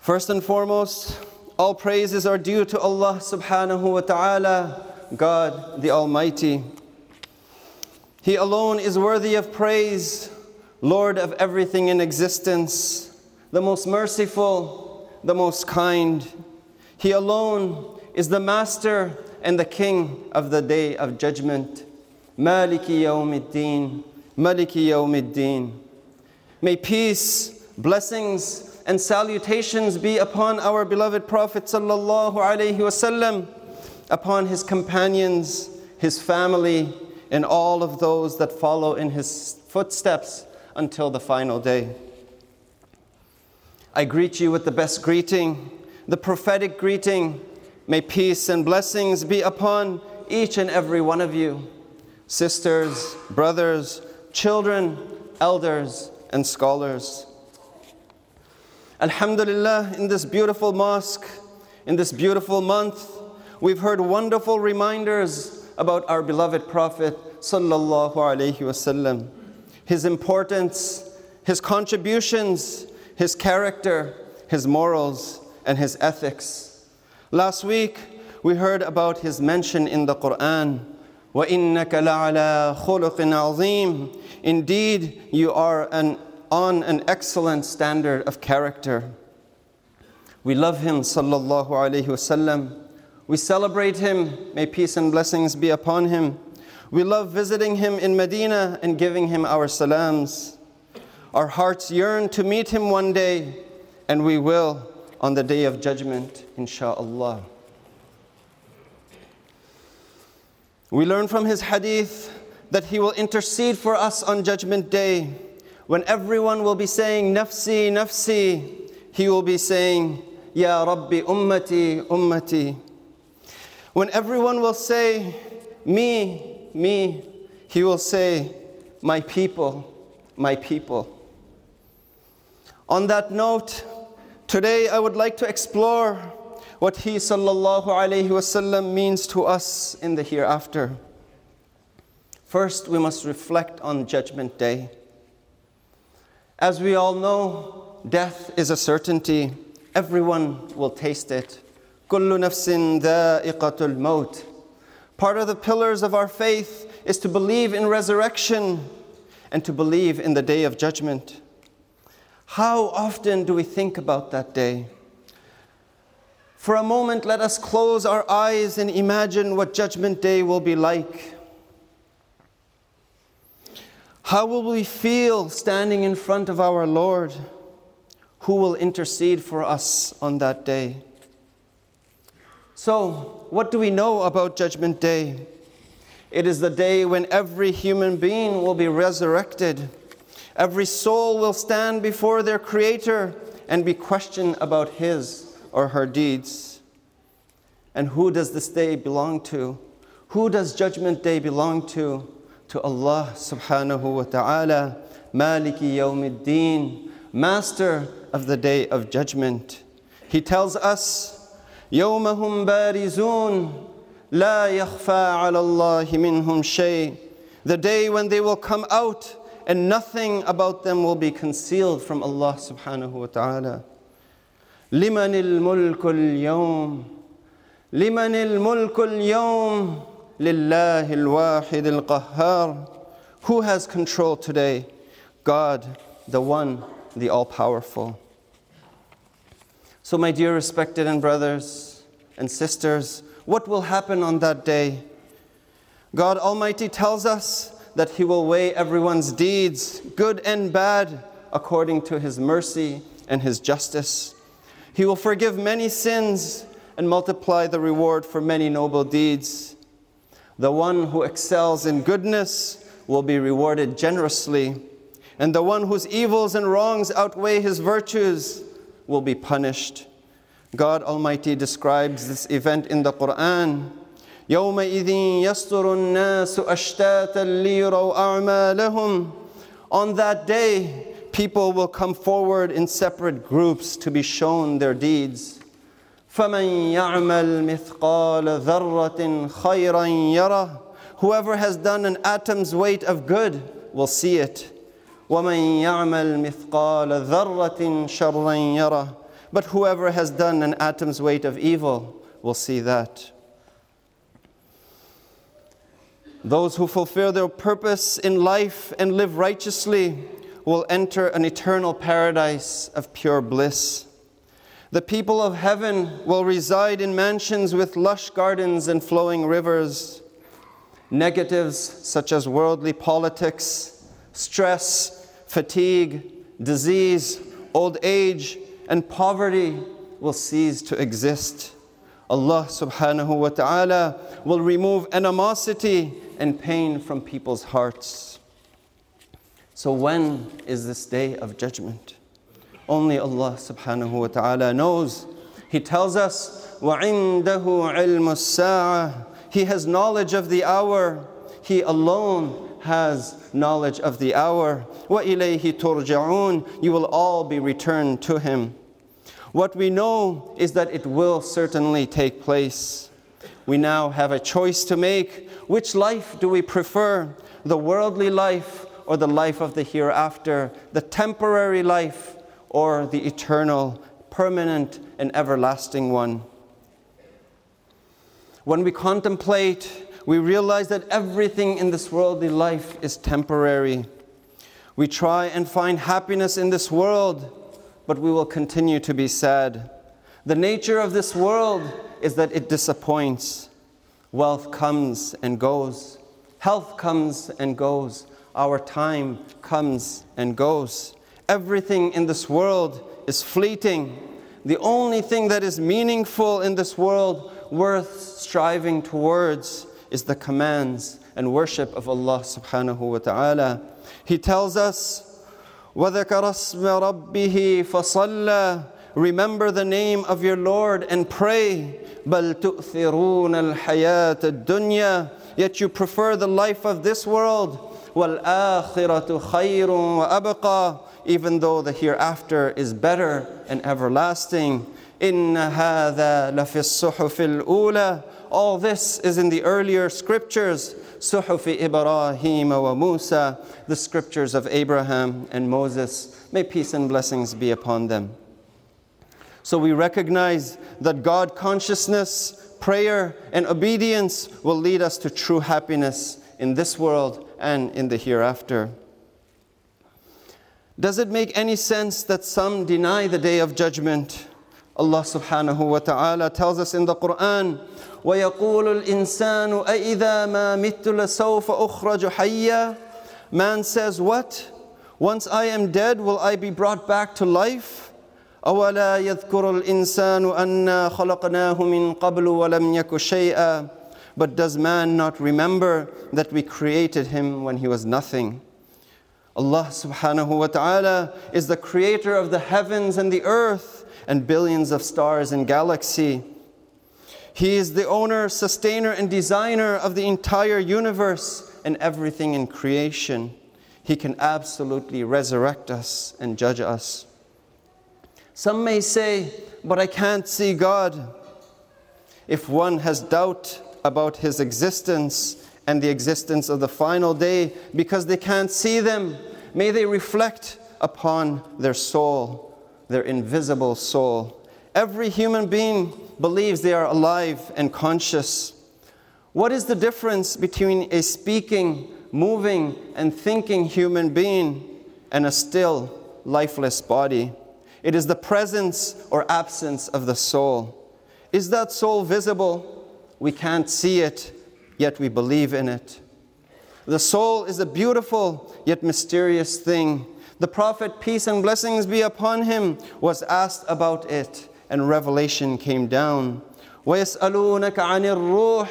First and foremost, all praises are due to Allah subhanahu wa ta'ala, God the Almighty. He alone is worthy of praise, Lord of everything in existence, the most merciful, the most kind. He alone is the master and the king of the day of judgment. Maliki yawmiddin, Maliki yawmiddin. May peace, blessings, and salutations be upon our beloved Prophet sallallahu alaihi wasallam, upon his companions, his family, and all of those that follow in his footsteps until the final day. I greet you with the best greeting, the prophetic greeting. May peace and blessings be upon each and every one of you, sisters, brothers, children, elders, and scholars. Alhamdulillah, in this beautiful mosque, in this beautiful month, we've heard wonderful reminders about our beloved Prophet sallallahu alaihi wasallam, his importance, his contributions, his character, his morals, and his ethics. Last week, we heard about his mention in the Quran. وَإِنَّكَ لَعَلَى خُلُقٍ عَظِيمٍ Indeed, you are an, on an excellent standard of character. We love him, sallallahu alaihi wasallam. We celebrate him. May peace and blessings be upon him. We love visiting him in Medina and giving him our salams. Our hearts yearn to meet him one day, and we will on the day of judgment, insha'Allah. We learn from his hadith that he will intercede for us on judgment day. When everyone will be saying, Nafsi, Nafsi, he will be saying, Ya Rabbi, Ummati, Ummati. When everyone will say, Me, me, he will say, My people, my people. On that note, today I would like to explore what he sallallahu alaihi wasallam means to us in the hereafter. First, we must reflect on Judgment Day. As we all know, death is a certainty. Everyone will taste it. كل نفس ذائقة الموت. Part of the pillars of our faith is to believe in resurrection and to believe in the day of judgment. How often do we think about that day? For a moment, let us close our eyes and imagine what Judgment Day will be like. How will we feel standing in front of our Lord, who will intercede for us on that day? So, what do we know about Judgment Day? It is the day when every human being will be resurrected. Every soul will stand before their Creator and be questioned about his or her deeds. And who does this day belong to? Who does Judgment Day belong to? To Allah subhanahu wa ta'ala, Maliki yawmiddin, Master of the Day of Judgment. He tells us, يومهم بارزون لا يخفى على الله منهم شيء The day when they will come out and nothing about them will be concealed from Allah subhanahu wa ta'ala. لمن الملك اليوم لمن الملك اليوم لله الواحد القهار Who has control today? God, the one, the all powerful. So, my dear respected and brothers and sisters, what will happen on that day? God Almighty tells us that He will weigh everyone's deeds, good and bad, according to His mercy and His justice. He will forgive many sins and multiply the reward for many noble deeds. The one who excels in goodness will be rewarded generously, and the one whose evils and wrongs outweigh his virtues will be punished. God Almighty describes this event in the Quran. يومئذ يصدر الناس أشتاتا ليروا أعمالهم On that day, people will come forward in separate groups to be shown their deeds. فَمَنْ يَعْمَلْ مِثْقَالَ ذَرَّةٍ خَيْرًا يَرَهُ Whoever has done an atom's weight of good will see it. وَمَنْ يَعْمَلْ مِثْقَالَ ذَرَّةٍ شَرًّا يَرَهُ but whoever has done an atom's weight of evil will see that. Those who fulfill their purpose in life and live righteously will enter an eternal paradise of pure bliss. The people of heaven will reside in mansions with lush gardens and flowing rivers. Negatives such as worldly politics, stress, fatigue, disease, old age, and poverty will cease to exist. Allah subhanahu wa ta'ala will remove animosity and pain from people's hearts. So, when is this day of judgment? Only Allah subhanahu wa ta'ala knows. He tells us, وَعِنْدَهُ عِلْمُ السَّاعَةِ He has knowledge of the hour. He alone has knowledge of the hour. وَإِلَيْهِ تُرْجَعُونَ You will all be returned to Him. What we know is that it will certainly take place. We now have a choice to make. Which life do we prefer? The worldly life or the life of the hereafter? The temporary life or the eternal, permanent, and everlasting one. When we contemplate, we realize that everything in this worldly life is temporary. We try and find happiness in this world, but we will continue to be sad. The nature of this world is that it disappoints. Wealth comes and goes, health comes and goes, our time comes and goes. Everything in this world is fleeting. The only thing that is meaningful in this world, worth striving towards, is the commands and worship of Allah subhanahu wa ta'ala. He tells us, وَذَكَرَ اسْمَ رَبِّهِ فَصَلَّى Remember the name of your Lord and pray. بَلْ تُؤْثِرُونَ الْحَيَاةَ الدُّنْيَا Yet you prefer the life of this world. وَالْآخِرَةُ خَيْرٌ وَأَبْقَى even though the hereafter is better and everlasting. in هَذَا لَفِي الصُّحُفِ الْأُولَى All this is in the earlier scriptures, Suhuf Ibrahim wa Musa, The scriptures of Abraham and Moses. May peace and blessings be upon them. So we recognize that God consciousness, prayer, and obedience will lead us to true happiness in this world and in the hereafter. Does it make any sense that some deny the day of judgment? Allah subhanahu wa ta'ala tells us in the Quran, وَيَقُولُ الْإِنسَانُ أَإِذَا مَا مِتُّ لَسَوْفَ أُخْرَجُ حَيًّا Man says, what? Once I am dead, will I be brought back to life? أَوَلَا يَذْكُرُ الْإِنسَانُ أَنَّا خَلَقْنَاهُ مِن قَبْلُ وَلَمْ يَكُ شَيْئًا But does man not remember that we created him when he was nothing? Allah subhanahu wa ta'ala is the creator of the heavens and the earth and billions of stars and galaxy. He is the owner, sustainer, and designer of the entire universe and everything in creation. He can absolutely resurrect us and judge us. Some may say, but I can't see God. If one has doubt about his existence and the existence of the final day because they can't see them, May they reflect upon their soul, their invisible soul. Every human being believes they are alive and conscious. What is the difference between a speaking, moving, and thinking human being and a still, lifeless body? It is the presence or absence of the soul. Is that soul visible? We can't see it, yet we believe in it. The soul is a beautiful yet mysterious thing. The Prophet, peace and blessings be upon him, was asked about it, and revelation came down. ويسألونك عن الروح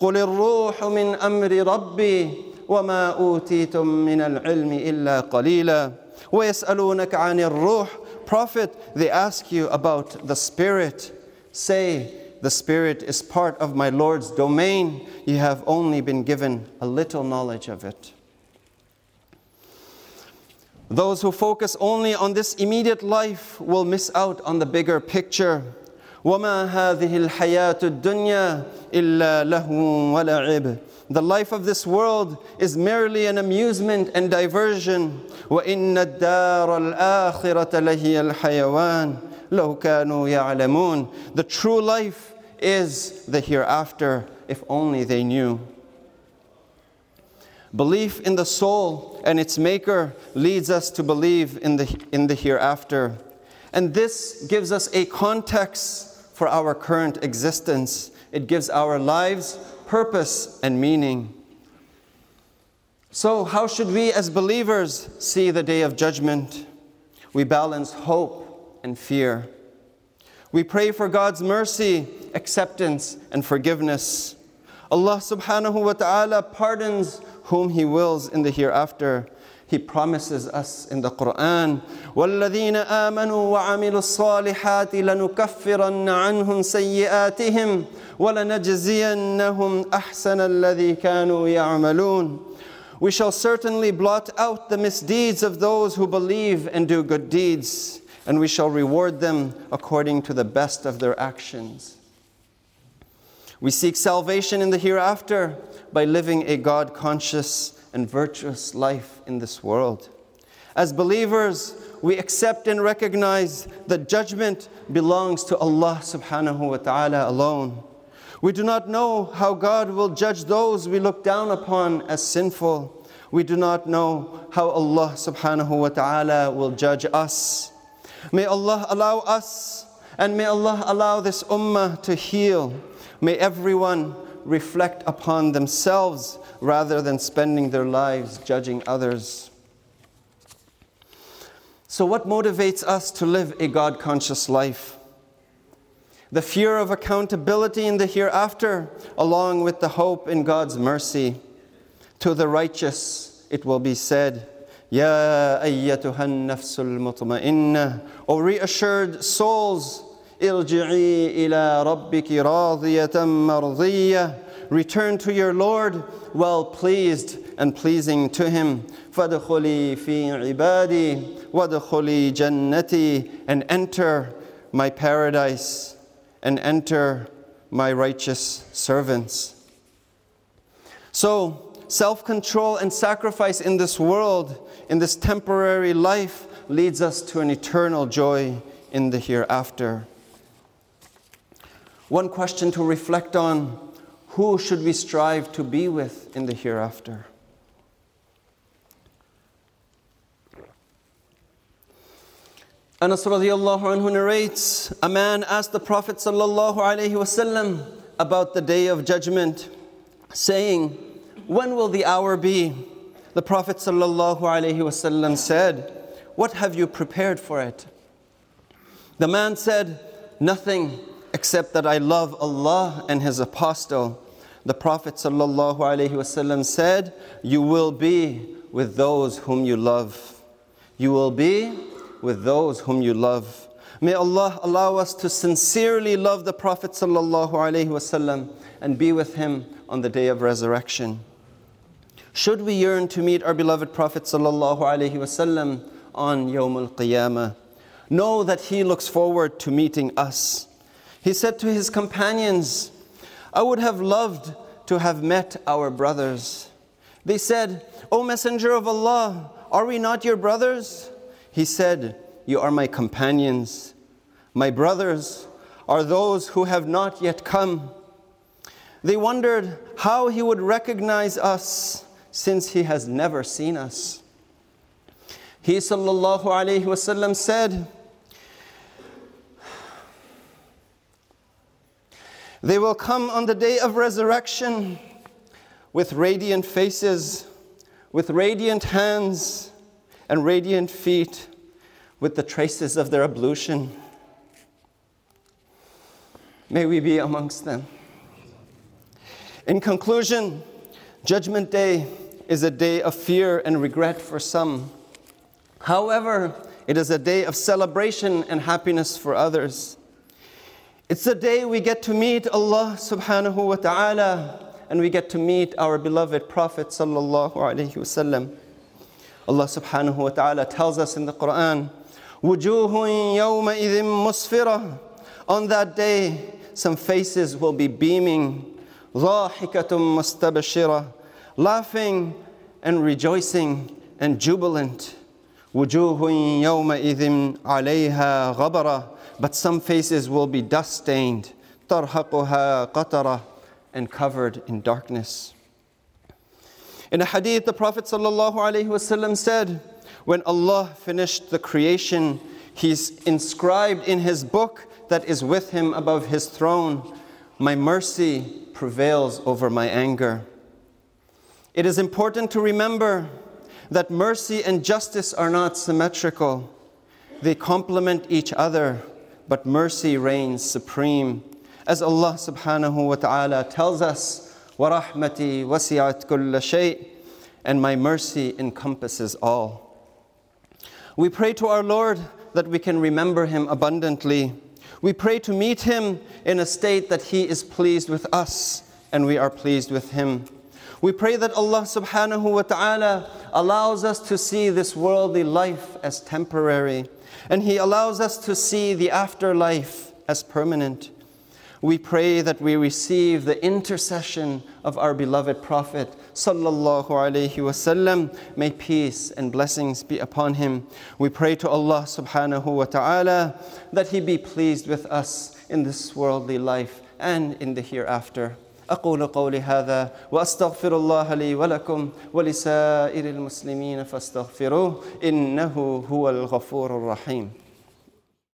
قل الروح من أمر ربي وما أوتيتم من العلم إلا قليلا ويسألونك عن الروح Prophet, they ask you about the Spirit. Say, the Spirit is part of my Lord's domain. You have only been given a little knowledge of it. Those who focus only on this immediate life will miss out on the bigger picture. وما هذه الحياة الدنيا إلا لهو ولعب The life of this world is merely an amusement and diversion. وإن الدار الآخرة لهي الحيوان لو كانوا يعلمون. The true life is the hereafter, if only they knew. Belief in the soul and its maker leads us to believe in the, in the hereafter. And this gives us a context for our current existence. It gives our lives purpose and meaning. So, how should we as believers see the day of judgment? We balance hope and fear. We pray for God's mercy, acceptance, and forgiveness. Allah subhanahu wa ta'ala pardons whom He wills in the hereafter. He promises us in the Quran, وَالَّذِينَ آمَنُوا وَعَمِلُوا الصَّالِحَاتِ لَنُكَفِّرَنَّ عَنْهُمْ سَيِّئَاتِهِمْ وَلَنَجْزِيَنَّهُمْ أَحْسَنَ الَّذِي كَانُوا يَعْمَلُونَ We shall certainly blot out the misdeeds of those who believe and do good deeds and we shall reward them according to the best of their actions. We seek salvation in the hereafter by living a God conscious and virtuous life in this world. As believers, we accept and recognize that judgment belongs to Allah subhanahu wa ta'ala alone. We do not know how God will judge those we look down upon as sinful. We do not know how Allah subhanahu wa ta'ala will judge us. May Allah allow us and may Allah allow this ummah to heal. May everyone reflect upon themselves rather than spending their lives judging others. So, what motivates us to live a God conscious life? The fear of accountability in the hereafter, along with the hope in God's mercy. To the righteous, it will be said, Ya ayyatuhan nafsul mutma'inna, O reassured souls, irji'i ila rabbiki radiyatan mardiyah. Return to your Lord, well pleased and pleasing to Him. فَادْخُلِي فِي عِبَادِي وَادْخُلِي جَنَّتِي And enter my paradise and enter my righteous servants. So, self control and sacrifice in this world, in this temporary life, leads us to an eternal joy in the hereafter. One question to reflect on who should we strive to be with in the hereafter? Anas radiallahu anhu narrates, a man asked the Prophet sallallahu about the day of judgment, saying, When will the hour be? The Prophet wasallam said, What have you prepared for it? The man said, Nothing except that I love Allah and His apostle the Prophet ﷺ said, You will be with those whom you love. You will be with those whom you love. May Allah allow us to sincerely love the Prophet ﷺ and be with him on the day of resurrection. Should we yearn to meet our beloved Prophet ﷺ on Yawm al Qiyamah, know that he looks forward to meeting us. He said to his companions, I would have loved to have met our brothers. They said, O Messenger of Allah, are we not your brothers? He said, You are my companions. My brothers are those who have not yet come. They wondered how he would recognize us since he has never seen us. He sallallahu alayhi wasallam said, They will come on the day of resurrection with radiant faces, with radiant hands, and radiant feet, with the traces of their ablution. May we be amongst them. In conclusion, Judgment Day is a day of fear and regret for some. However, it is a day of celebration and happiness for others. It's the day we get to meet Allah subhanahu wa ta'ala and we get to meet our beloved Prophet sallallahu alayhi wasallam. Allah subhanahu wa ta'ala tells us in the Quran, وُجُوهٌ يَوْمَئِذٍ مُسْفِرَةٌ On that day, some faces will be beaming, ضَاحِكَةٌ مُسْتَبَشِرَةٌ Laughing and rejoicing and jubilant. وُجُوهٌ يَوْمَئِذٍ عَلَيْهَا غَبَرَةٌ but some faces will be dust stained, ترهقها قطرة, and covered in darkness. In a hadith, the Prophet ﷺ said, When Allah finished the creation, He's inscribed in His book that is with Him above His throne, My mercy prevails over my anger. It is important to remember that mercy and justice are not symmetrical. They complement each other, but mercy reigns supreme. As Allah subhanahu wa ta'ala tells us, وَرَحْمَتِي وَسِعَتْ كُلَّ شَيْءٍ And my mercy encompasses all. We pray to our Lord that we can remember Him abundantly. We pray to meet Him in a state that He is pleased with us and we are pleased with Him. We pray that Allah subhanahu wa ta'ala allows us to see this worldly life as temporary, and He allows us to see the afterlife as permanent. We pray that we receive the intercession of our beloved Prophet sallallahu alaihi wasallam. May peace and blessings be upon him. We pray to Allah subhanahu wa ta'ala that He be pleased with us in this worldly life and in the hereafter. أقول قولي هذا وأستغفر الله لي ولكم ولسائر المسلمين فاستغفروه إنه هو الغفور الرحيم.